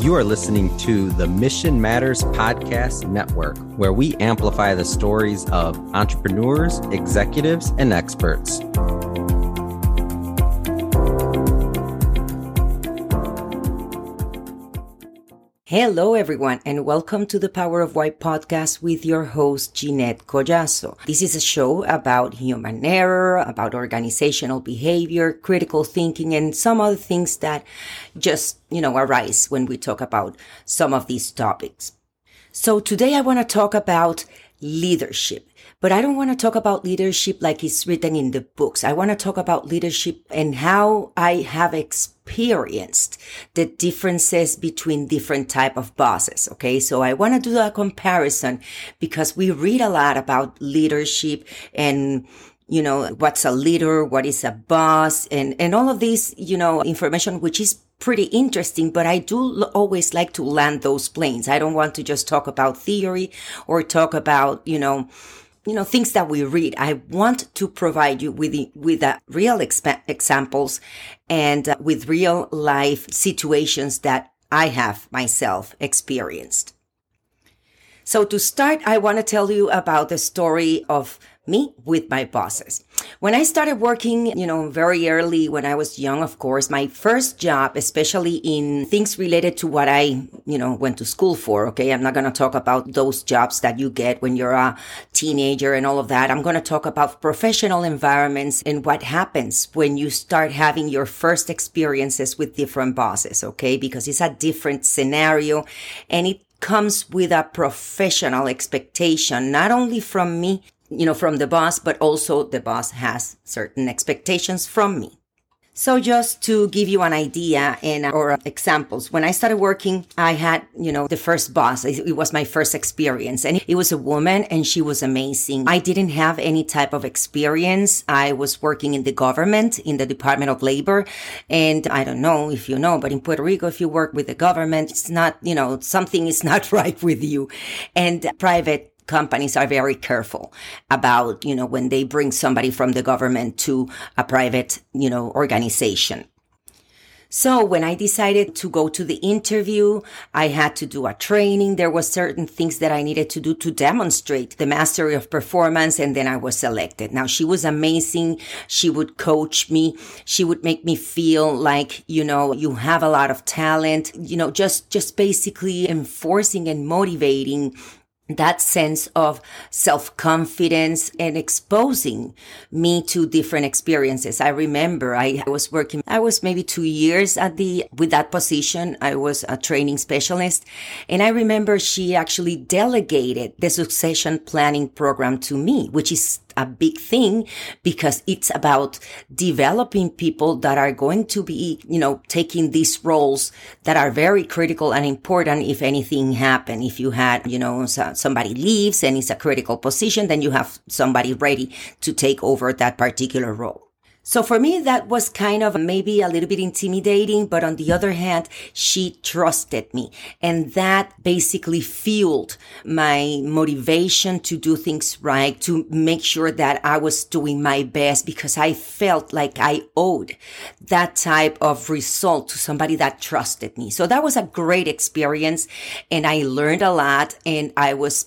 You are listening to the Mission Matters Podcast Network, where we amplify the stories of entrepreneurs, executives, and experts. Hello, everyone, and welcome to the Power of Why podcast with your host, Ginette Collazo. This is a show about human error, about organizational behavior, critical thinking, and some other things that just, you know, arise when we talk about some of these topics. So today I want to talk about leadership. But I don't want to talk about leadership like it's written in the books. I want to talk about leadership and how I have experienced the differences between different type of bosses. Okay. So I want to do a comparison because we read a lot about leadership and you know, what's a leader? What is a boss? And, and all of this, you know, information, which is pretty interesting, but I do always like to land those planes. I don't want to just talk about theory or talk about, you know, you know, things that we read. I want to provide you with, the, with uh, real exp- examples and uh, with real life situations that I have myself experienced. So to start, I want to tell you about the story of me with my bosses. When I started working, you know, very early when I was young, of course, my first job, especially in things related to what I, you know, went to school for. Okay. I'm not going to talk about those jobs that you get when you're a teenager and all of that. I'm going to talk about professional environments and what happens when you start having your first experiences with different bosses. Okay. Because it's a different scenario and it comes with a professional expectation, not only from me, you know, from the boss, but also the boss has certain expectations from me. So just to give you an idea and or examples, when I started working, I had, you know, the first boss. It was my first experience and it was a woman and she was amazing. I didn't have any type of experience. I was working in the government, in the Department of Labor. And I don't know if you know, but in Puerto Rico, if you work with the government, it's not, you know, something is not right with you. And private companies are very careful about, you know, when they bring somebody from the government to a private, you know, organization. So when I decided to go to the interview, I had to do a training. There were certain things that I needed to do to demonstrate the mastery of performance. And then I was selected. Now she was amazing. She would coach me. She would make me feel like, you know, you have a lot of talent, you know, just, just basically enforcing and motivating that sense of self-confidence and exposing me to different experiences. I remember I was working, I was maybe two years at the, with that position. I was a training specialist. And I remember she actually delegated the succession planning program to me, which is a big thing because it's about developing people that are going to be, you know, taking these roles that are very critical and important if anything happened. If you had, you know, somebody leaves and it's a critical position, then you have somebody ready to take over that particular role. So for me, that was kind of maybe a little bit intimidating, but on the other hand, she trusted me. And that basically fueled my motivation to do things right, to make sure that I was doing my best because I felt like I owed that type of result to somebody that trusted me. So that was a great experience and I learned a lot and I was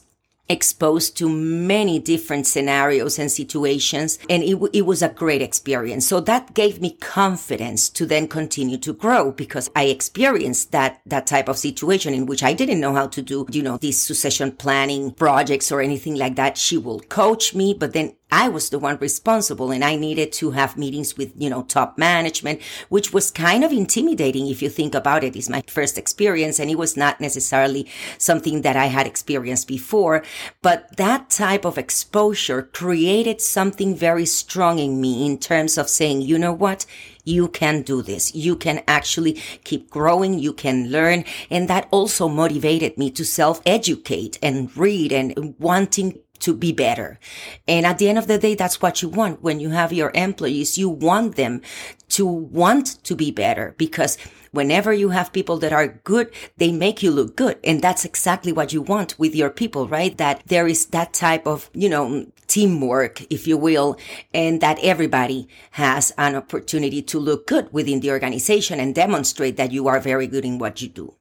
exposed to many different scenarios and situations and it, it was a great experience. So that gave me confidence to then continue to grow because i experienced that that type of situation in which i didn't know how to do you know these succession planning projects or anything like that. She will coach me but then I was the one responsible and I needed to have meetings with, you know, top management, which was kind of intimidating if you think about it. It's my first experience and it was not necessarily something that I had experienced before. But that type of exposure created something very strong in me in terms of saying, you know what? You can do this. You can actually keep growing. You can learn. And that also motivated me to self educate and read and wanting to be better. And at the end of the day, that's what you want when you have your employees. You want them to want to be better because whenever you have people that are good, they make you look good. And that's exactly what you want with your people, right? That there is that type of, you know, teamwork, if you will, and that everybody has an opportunity to look good within the organization and demonstrate that you are very good in what you do.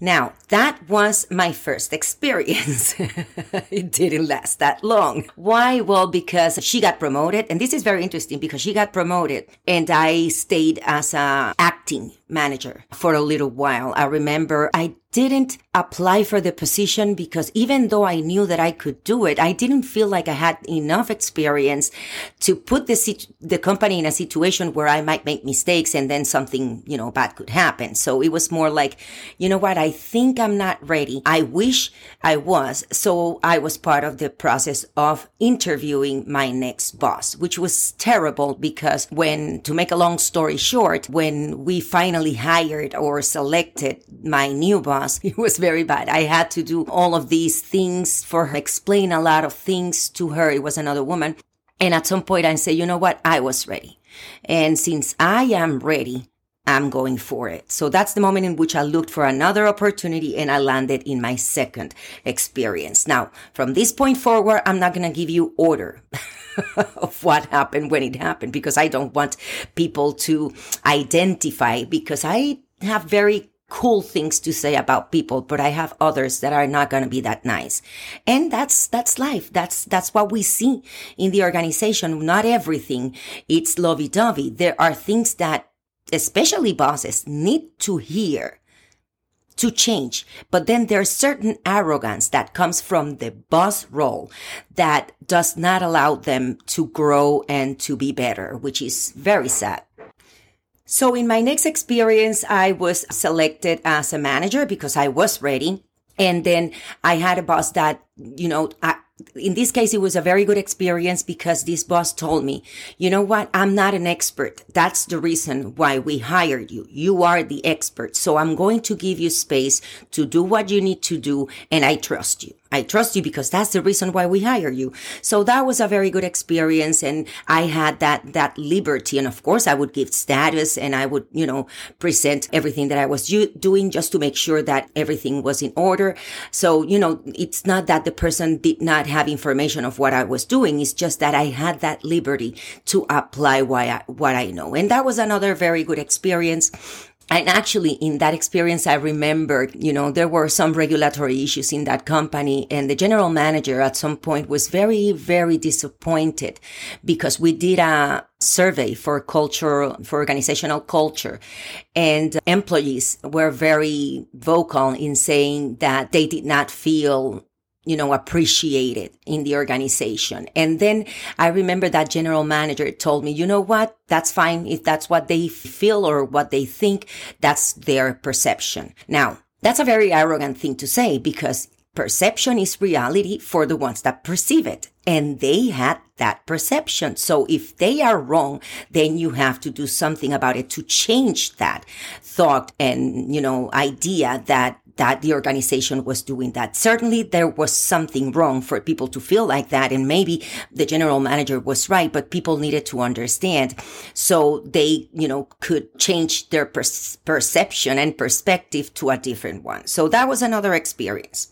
Now, that was my first experience. it didn't last that long. Why? Well, because she got promoted. And this is very interesting because she got promoted and I stayed as a acting manager for a little while. I remember I didn't apply for the position because even though I knew that I could do it, I didn't feel like I had enough experience to put the, the company in a situation where I might make mistakes and then something, you know, bad could happen. So it was more like, you know what? I think I'm not ready. I wish I was. So I was part of the process of interviewing my next boss, which was terrible because when, to make a long story short, when we finally hired or selected my new boss. It was very bad. I had to do all of these things for her, explain a lot of things to her. It was another woman. And at some point I say, you know what? I was ready. And since I am ready, I'm going for it. So that's the moment in which I looked for another opportunity and I landed in my second experience. Now, from this point forward, I'm not going to give you order of what happened when it happened because I don't want people to identify because I have very cool things to say about people, but I have others that are not going to be that nice. And that's, that's life. That's, that's what we see in the organization. Not everything. It's lovey-dovey. There are things that especially bosses need to hear to change. But then there's certain arrogance that comes from the boss role that does not allow them to grow and to be better, which is very sad. So in my next experience, I was selected as a manager because I was ready. And then I had a boss that, you know, I, in this case, it was a very good experience because this boss told me, you know what? I'm not an expert. That's the reason why we hired you. You are the expert. So I'm going to give you space to do what you need to do. And I trust you. I trust you because that's the reason why we hire you. So that was a very good experience. And I had that, that liberty. And of course, I would give status and I would, you know, present everything that I was doing just to make sure that everything was in order. So, you know, it's not that the person did not have information of what I was doing. It's just that I had that liberty to apply what I, what I know. And that was another very good experience. And actually in that experience, I remembered, you know, there were some regulatory issues in that company and the general manager at some point was very, very disappointed because we did a survey for culture, for organizational culture. And employees were very vocal in saying that they did not feel you know, appreciated in the organization. And then I remember that general manager told me, you know what? That's fine. If that's what they feel or what they think, that's their perception. Now, that's a very arrogant thing to say because perception is reality for the ones that perceive it. And they had that perception. So if they are wrong, then you have to do something about it to change that thought and, you know, idea that that the organization was doing that. Certainly there was something wrong for people to feel like that. And maybe the general manager was right, but people needed to understand. So they, you know, could change their per- perception and perspective to a different one. So that was another experience.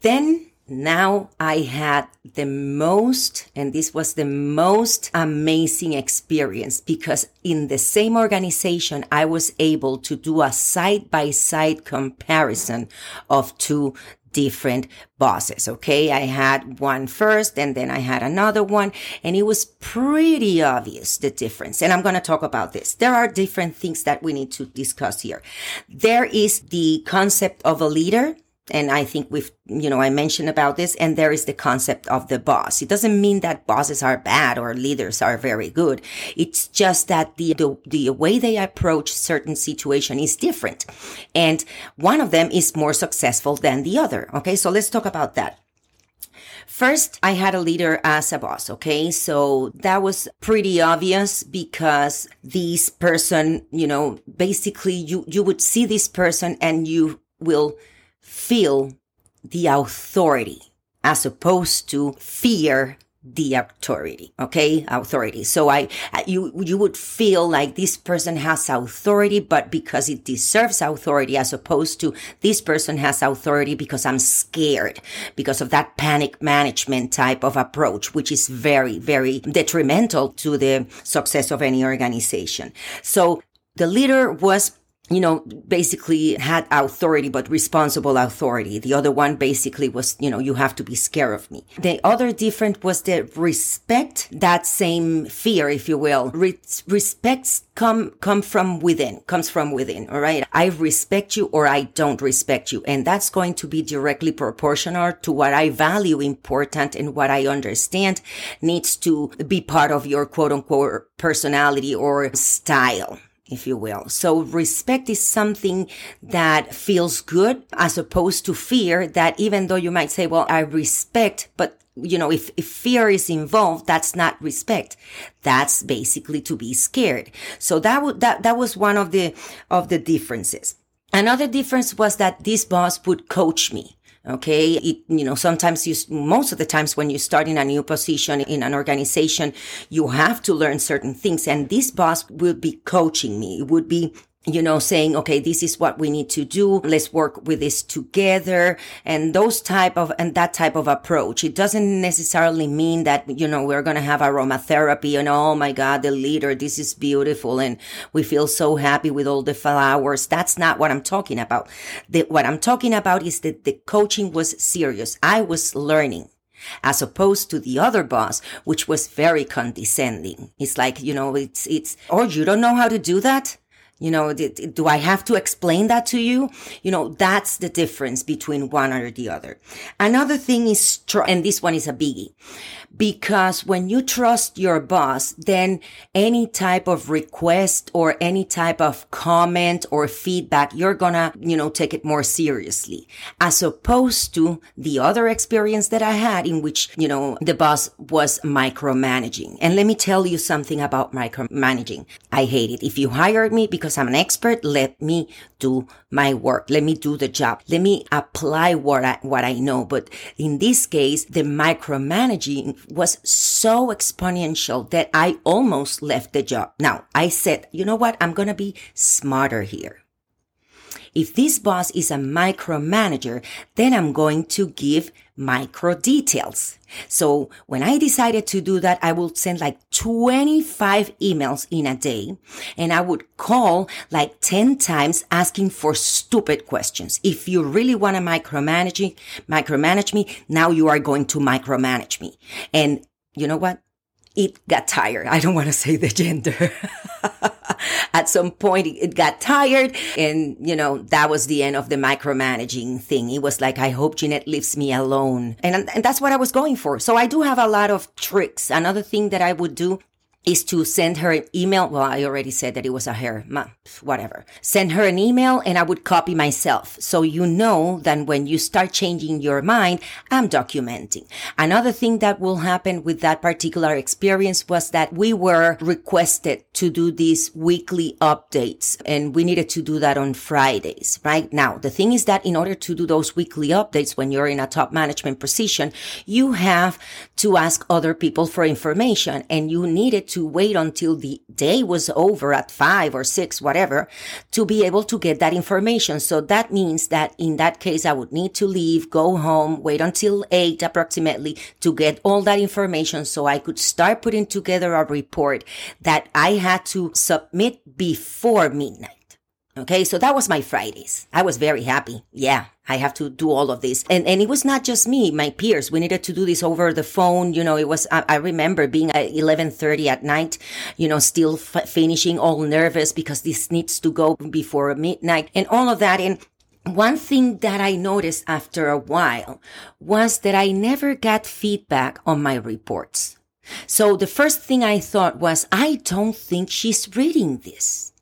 Then now I had the most, and this was the most amazing experience because in the same organization, I was able to do a side by side comparison of two different bosses. Okay. I had one first and then I had another one and it was pretty obvious the difference. And I'm going to talk about this. There are different things that we need to discuss here. There is the concept of a leader and I think we've, you know, I mentioned about this and there is the concept of the boss. It doesn't mean that bosses are bad or leaders are very good. It's just that the, the, the way they approach certain situation is different. And one of them is more successful than the other. Okay. So let's talk about that. First, I had a leader as a boss. Okay. So that was pretty obvious because this person, you know, basically you, you would see this person and you will feel the authority as opposed to fear the authority okay? Authority. So i you you would feel like this person has authority but because it deserves authority as opposed to this person has authority because i'm scared because of that panic management type of approach which is very very detrimental to the success of any organization. So the leader was you know, basically had authority, but responsible authority. The other one basically was, you know, you have to be scared of me. The other different was the respect, that same fear, if you will. Re- respects come, come from within, comes from within. All right. I respect you or I don't respect you. And that's going to be directly proportional to what I value important and what I understand needs to be part of your quote unquote personality or style if you will. So respect is something that feels good as opposed to fear that even though you might say, well, I respect, but you know, if, if fear is involved, that's not respect. That's basically to be scared. So that would, that, that was one of the, of the differences. Another difference was that this boss would coach me. Okay. It, you know, sometimes you, most of the times when you start in a new position in an organization, you have to learn certain things. And this boss will be coaching me. It would be you know, saying, okay, this is what we need to do. Let's work with this together and those type of, and that type of approach. It doesn't necessarily mean that, you know, we're going to have aromatherapy and oh my God, the leader, this is beautiful. And we feel so happy with all the flowers. That's not what I'm talking about. The, what I'm talking about is that the coaching was serious. I was learning as opposed to the other boss, which was very condescending. It's like, you know, it's, it's, oh, you don't know how to do that? You know, do I have to explain that to you? You know, that's the difference between one or the other. Another thing is, and this one is a biggie because when you trust your boss, then any type of request or any type of comment or feedback, you're gonna, you know, take it more seriously as opposed to the other experience that I had in which, you know, the boss was micromanaging. And let me tell you something about micromanaging. I hate it. If you hired me because I'm an expert, let me do my work. Let me do the job. Let me apply what I, what I know. But in this case, the micromanaging was so exponential that I almost left the job. Now I said, you know what? I'm going to be smarter here. If this boss is a micromanager, then I'm going to give micro details. So when I decided to do that, I would send like 25 emails in a day and I would call like 10 times asking for stupid questions. If you really want to micromanage micromanage me, now you are going to micromanage me. And you know what? It got tired. I don't want to say the gender. at some point it got tired and you know that was the end of the micromanaging thing it was like i hope ginette leaves me alone and, and that's what i was going for so i do have a lot of tricks another thing that i would do is to send her an email. Well, I already said that it was a her, whatever. Send her an email and I would copy myself. So you know that when you start changing your mind, I'm documenting. Another thing that will happen with that particular experience was that we were requested to do these weekly updates and we needed to do that on Fridays, right? Now, the thing is that in order to do those weekly updates when you're in a top management position, you have to ask other people for information and you needed to to wait until the day was over at five or six, whatever, to be able to get that information. So that means that in that case, I would need to leave, go home, wait until eight approximately to get all that information so I could start putting together a report that I had to submit before midnight. Okay, so that was my Fridays. I was very happy. Yeah, I have to do all of this. And, and it was not just me, my peers. We needed to do this over the phone. You know, it was, I, I remember being at 1130 at night, you know, still f- finishing all nervous because this needs to go before midnight and all of that. And one thing that I noticed after a while was that I never got feedback on my reports. So the first thing I thought was, I don't think she's reading this.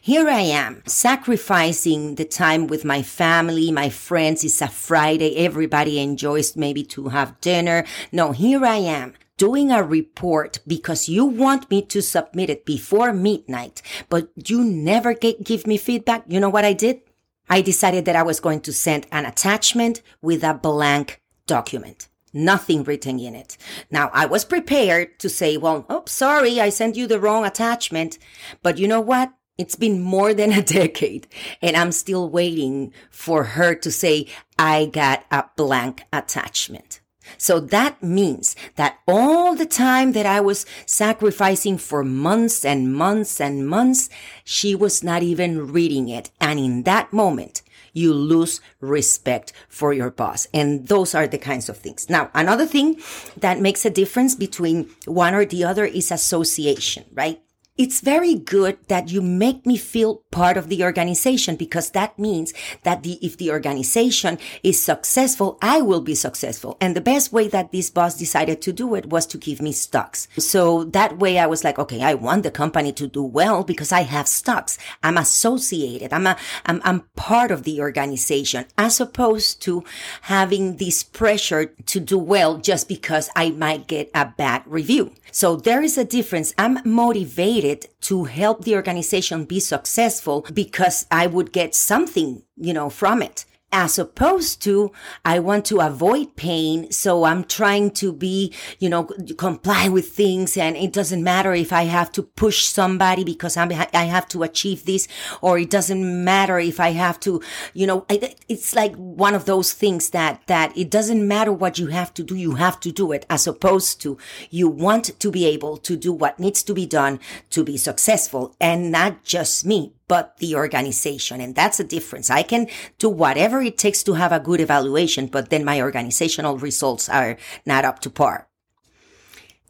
Here I am, sacrificing the time with my family, my friends. It's a Friday. Everybody enjoys maybe to have dinner. No, here I am doing a report because you want me to submit it before midnight, but you never get, give me feedback. You know what I did? I decided that I was going to send an attachment with a blank document. Nothing written in it. Now I was prepared to say, well, oh, sorry, I sent you the wrong attachment. But you know what? It's been more than a decade and I'm still waiting for her to say, I got a blank attachment. So that means that all the time that I was sacrificing for months and months and months, she was not even reading it. And in that moment, you lose respect for your boss. And those are the kinds of things. Now, another thing that makes a difference between one or the other is association, right? It's very good that you make me feel part of the organization because that means that the, if the organization is successful, I will be successful. And the best way that this boss decided to do it was to give me stocks. So that way I was like, okay, I want the company to do well because I have stocks. I'm associated. I'm a, I'm, I'm part of the organization as opposed to having this pressure to do well just because I might get a bad review. So there is a difference. I'm motivated to help the organization be successful because I would get something, you know, from it as opposed to I want to avoid pain. So I'm trying to be, you know, comply with things. And it doesn't matter if I have to push somebody because I'm, I have to achieve this, or it doesn't matter if I have to, you know, it's like one of those things that, that it doesn't matter what you have to do. You have to do it as opposed to you want to be able to do what needs to be done to be successful and not just me, but the organization. And that's a difference. I can do whatever it takes to have a good evaluation, but then my organizational results are not up to par.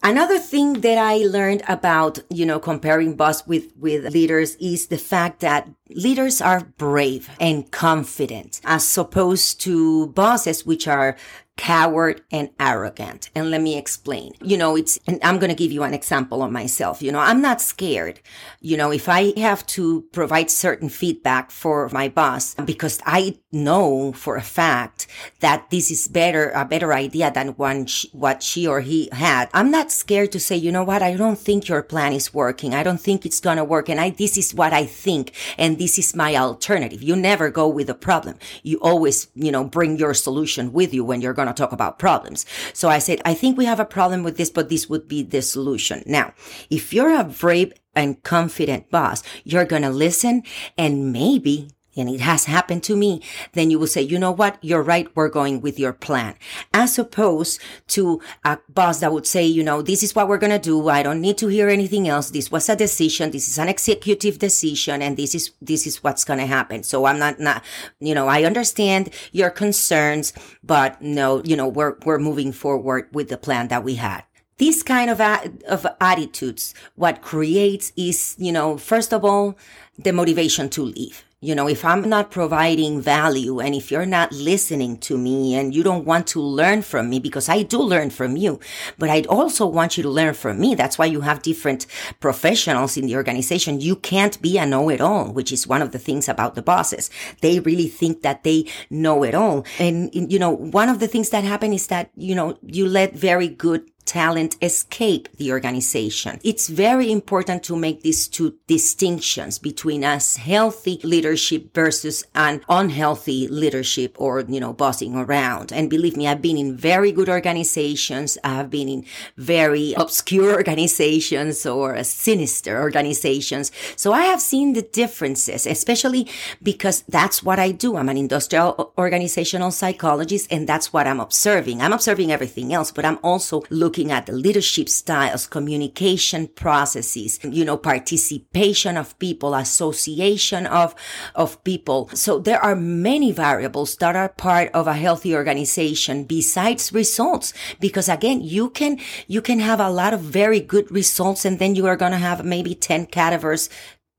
Another thing that I learned about, you know, comparing boss with, with leaders is the fact that leaders are brave and confident as opposed to bosses, which are coward and arrogant. And let me explain. You know, it's, and I'm going to give you an example of myself. You know, I'm not scared. You know, if I have to provide certain feedback for my boss because I know for a fact that this is better, a better idea than one, what she or he had, I'm not scared to say, you know what? I don't think your plan is working. I don't think it's going to work. And I, this is what I think. And this is my alternative. You never go with a problem. You always, you know, bring your solution with you when you're going to talk about problems. So I said, I think we have a problem with this, but this would be the solution. Now, if you're a brave and confident boss, you're going to listen and maybe and it has happened to me, then you will say, you know what? You're right. We're going with your plan. As opposed to a boss that would say, you know, this is what we're going to do. I don't need to hear anything else. This was a decision. This is an executive decision and this is, this is what's going to happen. So I'm not, not, you know, I understand your concerns, but no, you know, we're, we're moving forward with the plan that we had these kind of, of attitudes, what creates is, you know, first of all, the motivation to leave you know, if I'm not providing value and if you're not listening to me and you don't want to learn from me, because I do learn from you, but I also want you to learn from me. That's why you have different professionals in the organization. You can't be a know-it-all, which is one of the things about the bosses. They really think that they know it all. And, you know, one of the things that happen is that, you know, you let very good talent escape the organization. It's very important to make these two distinctions between us healthy leadership versus an unhealthy leadership or, you know, bossing around. And believe me, I've been in very good organizations. I've been in very obscure organizations or sinister organizations. So I have seen the differences, especially because that's what I do. I'm an industrial organizational psychologist and that's what I'm observing. I'm observing everything else, but I'm also looking looking at the leadership styles, communication processes, you know, participation of people, association of, of people. So there are many variables that are part of a healthy organization besides results. Because again, you can, you can have a lot of very good results and then you are going to have maybe 10 cadavers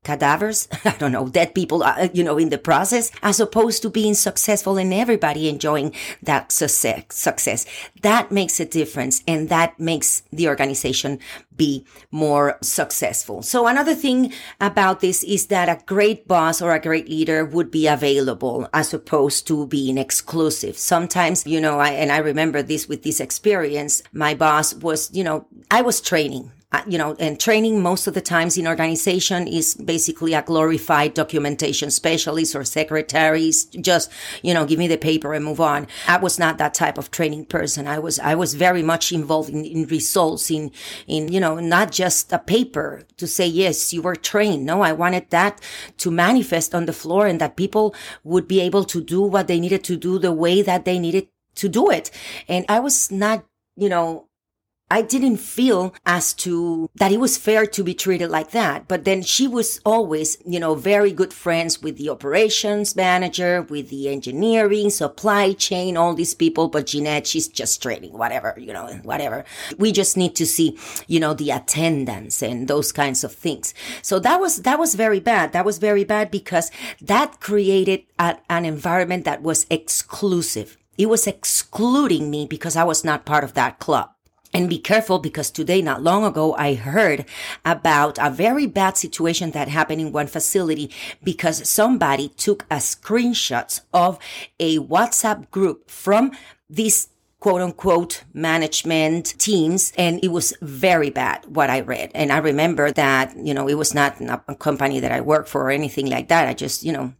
cadavers, I don't know, dead people, uh, you know, in the process, as opposed to being successful and everybody enjoying that success, success. That makes a difference and that makes the organization be more successful. So another thing about this is that a great boss or a great leader would be available as opposed to being exclusive. Sometimes, you know, I, and I remember this with this experience, my boss was, you know, I was training you know, and training most of the times in organization is basically a glorified documentation specialist or secretaries. Just, you know, give me the paper and move on. I was not that type of training person. I was, I was very much involved in, in results, in, in, you know, not just a paper to say, yes, you were trained. No, I wanted that to manifest on the floor and that people would be able to do what they needed to do the way that they needed to do it. And I was not, you know, I didn't feel as to that it was fair to be treated like that. But then she was always, you know, very good friends with the operations manager, with the engineering, supply chain, all these people. But Ginette, she's just trading, whatever, you know, whatever. We just need to see, you know, the attendance and those kinds of things. So that was, that was very bad. That was very bad because that created a, an environment that was exclusive. It was excluding me because I was not part of that club. And be careful because today, not long ago, I heard about a very bad situation that happened in one facility because somebody took a screenshot of a WhatsApp group from this quote unquote management teams. And it was very bad what I read. And I remember that, you know, it was not a company that I work for or anything like that. I just, you know,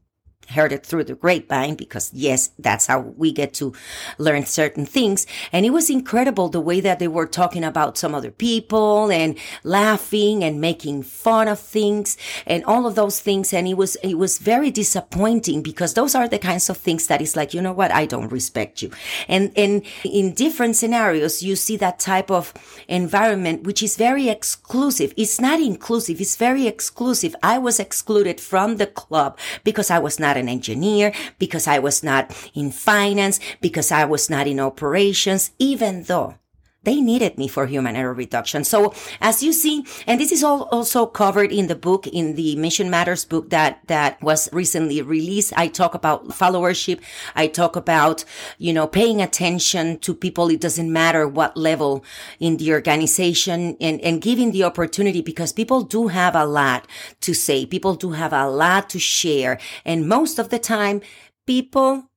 heard it through the grapevine because yes, that's how we get to learn certain things. And it was incredible the way that they were talking about some other people and laughing and making fun of things and all of those things. And it was, it was very disappointing because those are the kinds of things that is like, you know what? I don't respect you. And, and in different scenarios, you see that type of environment, which is very exclusive. It's not inclusive. It's very exclusive. I was excluded from the club because I was not an engineer, because I was not in finance, because I was not in operations, even though they needed me for human error reduction. So as you see, and this is all also covered in the book, in the Mission Matters book that, that was recently released. I talk about followership. I talk about, you know, paying attention to people. It doesn't matter what level in the organization and, and giving the opportunity because people do have a lot to say. People do have a lot to share. And most of the time, people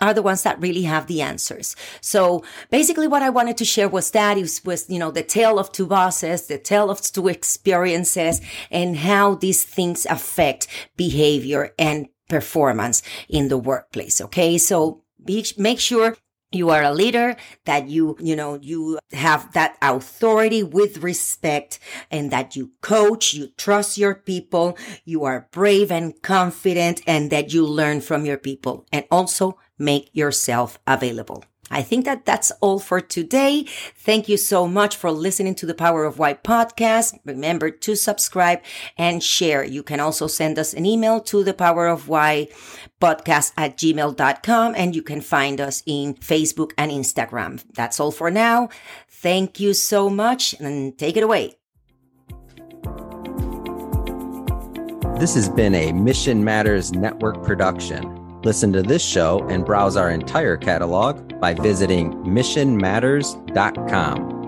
are the ones that really have the answers. So basically what I wanted to share was that it was, you know, the tale of two bosses, the tale of two experiences and how these things affect behavior and performance in the workplace. Okay. So be, make sure you are a leader that you you know you have that authority with respect and that you coach you trust your people you are brave and confident and that you learn from your people and also make yourself available I think that that's all for today. Thank you so much for listening to the Power of Why podcast. Remember to subscribe and share. You can also send us an email to the Power of Why podcast at gmail.com and you can find us in Facebook and Instagram. That's all for now. Thank you so much and take it away. This has been a Mission Matters Network production. Listen to this show and browse our entire catalog by visiting missionmatters.com.